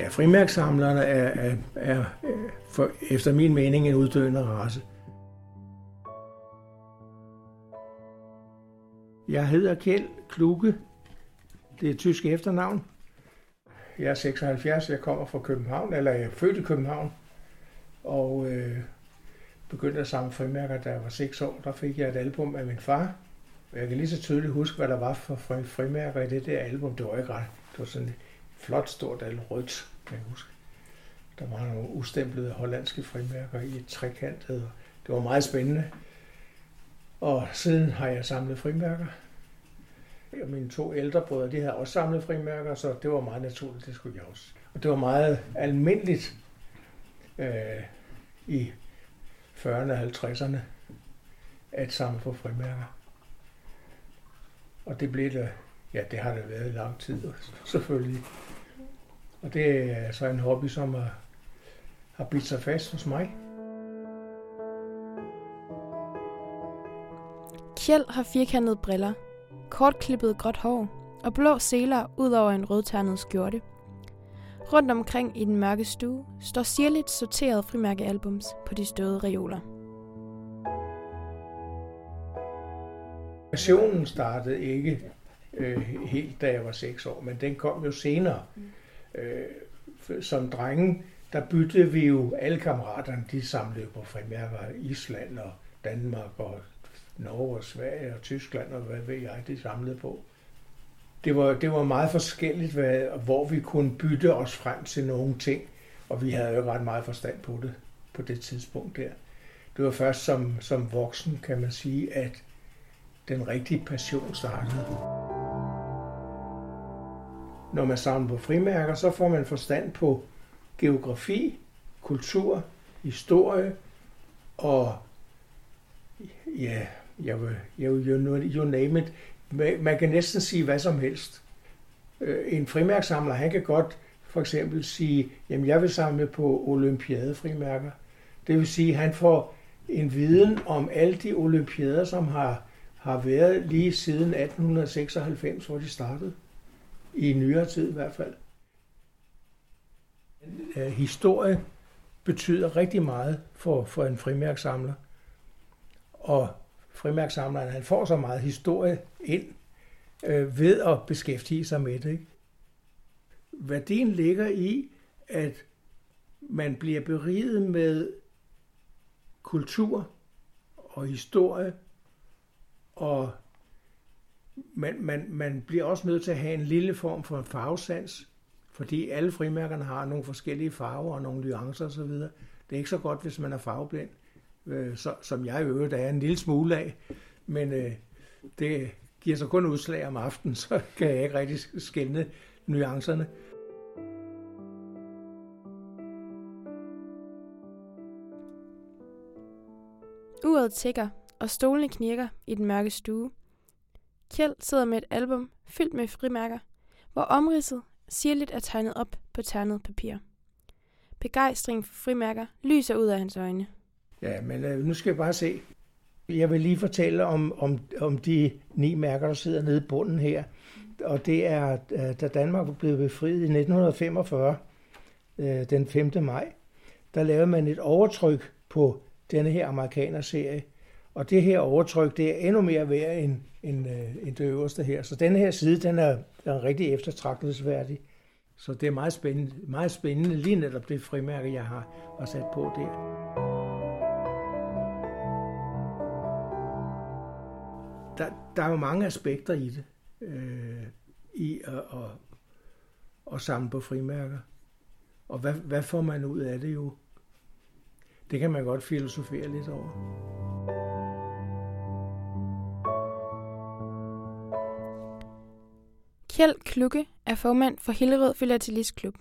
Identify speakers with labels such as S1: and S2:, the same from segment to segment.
S1: Ja, frimærksamlerne er, er, er for, efter min mening en uddøende race. Jeg hedder Kjeld Kluge. Det er et tysk efternavn. Jeg er 76, jeg kommer fra København, eller jeg er født i København. Og øh, begyndte at samle frimærker, da jeg var 6 år. Der fik jeg et album af min far. Jeg kan lige så tydeligt huske, hvad der var for frimærker i det der album. Det var ikke ret. Det var sådan flot, stort album, rødt, kan jeg huske. Der var nogle ustemplede hollandske frimærker i et trekantet. Det var meget spændende. Og siden har jeg samlet frimærker. Og mine to ældre brødre, de havde også samlet frimærker, så det var meget naturligt, det skulle jeg også. Og det var meget almindeligt øh, i 40'erne og 50'erne at samle på frimærker. Og det blev det, ja, det har det været i lang tid, selvfølgelig. Og det er så en hobby, som har, har bidt sig fast hos mig.
S2: Kjeld har firkantede briller, kortklippet gråt hår og blå seler ud over en rødternet skjorte. Rundt omkring i den mørke stue står sirligt sorteret frimærkealbums på de støde reoler.
S1: Passionen startede ikke øh, helt, da jeg var 6 år, men den kom jo senere. Mm. Øh, som drenge, der byttede vi jo alle kammeraterne, de samlede på frimærker Island og Danmark og Norge og Sverige og Tyskland og hvad ved jeg, de samlede på. Det var, det var meget forskelligt, hvad, hvor vi kunne bytte os frem til nogle ting, og vi havde jo ret meget forstand på det på det tidspunkt der. Det var først som, som voksen, kan man sige, at den rigtige passion startede. Når man samler på frimærker, så får man forstand på geografi, kultur, historie og ja, jeg vil, jeg vil, you, you name it. Man kan næsten sige hvad som helst. Øh, en frimærksamler, han kan godt for eksempel sige, jamen jeg vil samle på olympiadefrimærker. Det vil sige, at han får en viden om alle de olympiader, som har, har været lige siden 1896, hvor de startede. I nyere tid i hvert fald. Øh, historie betyder rigtig meget for, for en frimærksamler. Og frimærksamleren, han får så meget historie ind øh, ved at beskæftige sig med det. Ikke? Værdien ligger i, at man bliver beriget med kultur og historie, og man, man, man bliver også nødt til at have en lille form for farvesans, fordi alle frimærkerne har nogle forskellige farver og nogle nuancer osv. Det er ikke så godt, hvis man er farveblind øh, så, som jeg i øvrigt er en lille smule af, men øh, det giver sig kun udslag om aftenen, så kan jeg ikke rigtig skelne nuancerne.
S2: Uret tigger, og stolene knirker i den mørke stue. Kjeld sidder med et album fyldt med frimærker, hvor omridset sirligt er tegnet op på ternet papir. Begejstring for frimærker lyser ud af hans øjne.
S1: Ja, men øh, nu skal jeg bare se. Jeg vil lige fortælle om, om, om de ni mærker, der sidder nede i bunden her. Og det er, øh, da Danmark blev befriet i 1945, øh, den 5. maj, der lavede man et overtryk på denne her amerikanerserie, og det her overtryk, det er endnu mere værd end, end, øh, end det øverste her. Så den her side, den er, den er rigtig eftertragtelsesværdig. Så det er meget spændende, meget spændende lige netop det frimærke, jeg har, har sat på der. der, der er jo mange aspekter i det, øh, i at, at, at samle på frimærker. Og hvad, hvad får man ud af det jo? Det kan man godt filosofere lidt over.
S2: Kjeld Klukke er formand for Hillerød Filatelistklub.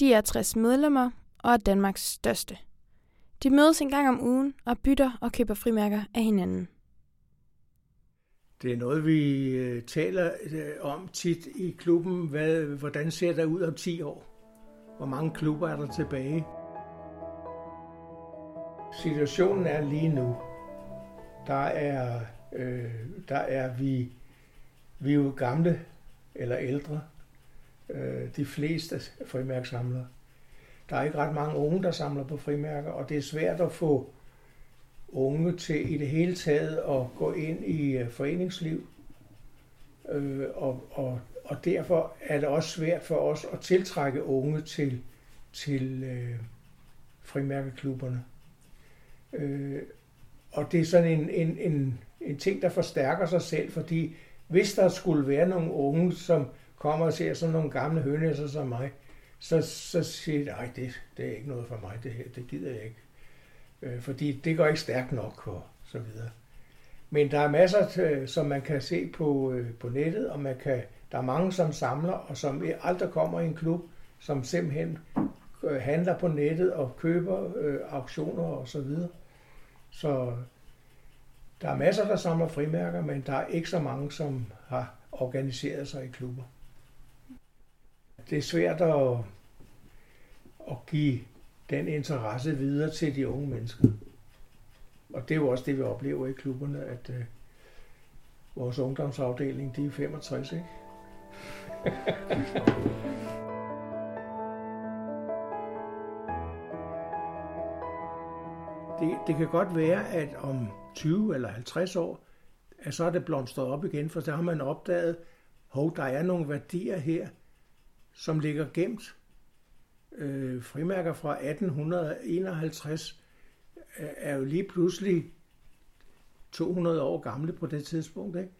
S2: De er 60 medlemmer og er Danmarks største. De mødes en gang om ugen og bytter og køber frimærker af hinanden.
S1: Det er noget, vi øh, taler øh, om tit i klubben. Hvad, hvordan ser det ud om 10 år? Hvor mange klubber er der tilbage? Situationen er lige nu. Der er, øh, der er vi, vi er jo gamle eller ældre. Øh, de fleste frimærksamlere. der er ikke ret mange unge, der samler på frimærker, og det er svært at få unge til i det hele taget at gå ind i øh, foreningsliv. Øh, og, og, og derfor er det også svært for os at tiltrække unge til, til øh, frimærkeklubberne. Øh, og det er sådan en, en, en, en ting, der forstærker sig selv, fordi hvis der skulle være nogle unge, som kommer og ser sådan nogle gamle hønæsser som mig, så, så siger de, nej, det, det er ikke noget for mig, det her, det gider jeg ikke. Øh, fordi det går ikke stærkt nok og så videre. Men der er masser, øh, som man kan se på, øh, på nettet, og man kan, der er mange, som samler, og som aldrig kommer i en klub, som simpelthen øh, handler på nettet og køber øh, auktioner og så videre. Så der er masser, der samler frimærker, men der er ikke så mange, som har organiseret sig i klubber. Det er svært at, at give den interesse videre til de unge mennesker. Og det er jo også det, vi oplever i klubberne, at uh, vores ungdomsafdeling, de er 65, ikke? det, det kan godt være, at om 20 eller 50 år, at så er det blomstret op igen, for så har man opdaget, hov, der er nogle værdier her, som ligger gemt. Øh, frimærker fra 1851 er jo lige pludselig 200 år gamle på det tidspunkt, ikke?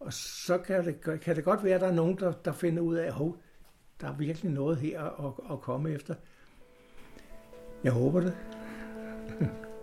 S1: Og så kan det, kan det godt være, at der er nogen, der, der finder ud af, at der er virkelig noget her at, at komme efter. Jeg håber det.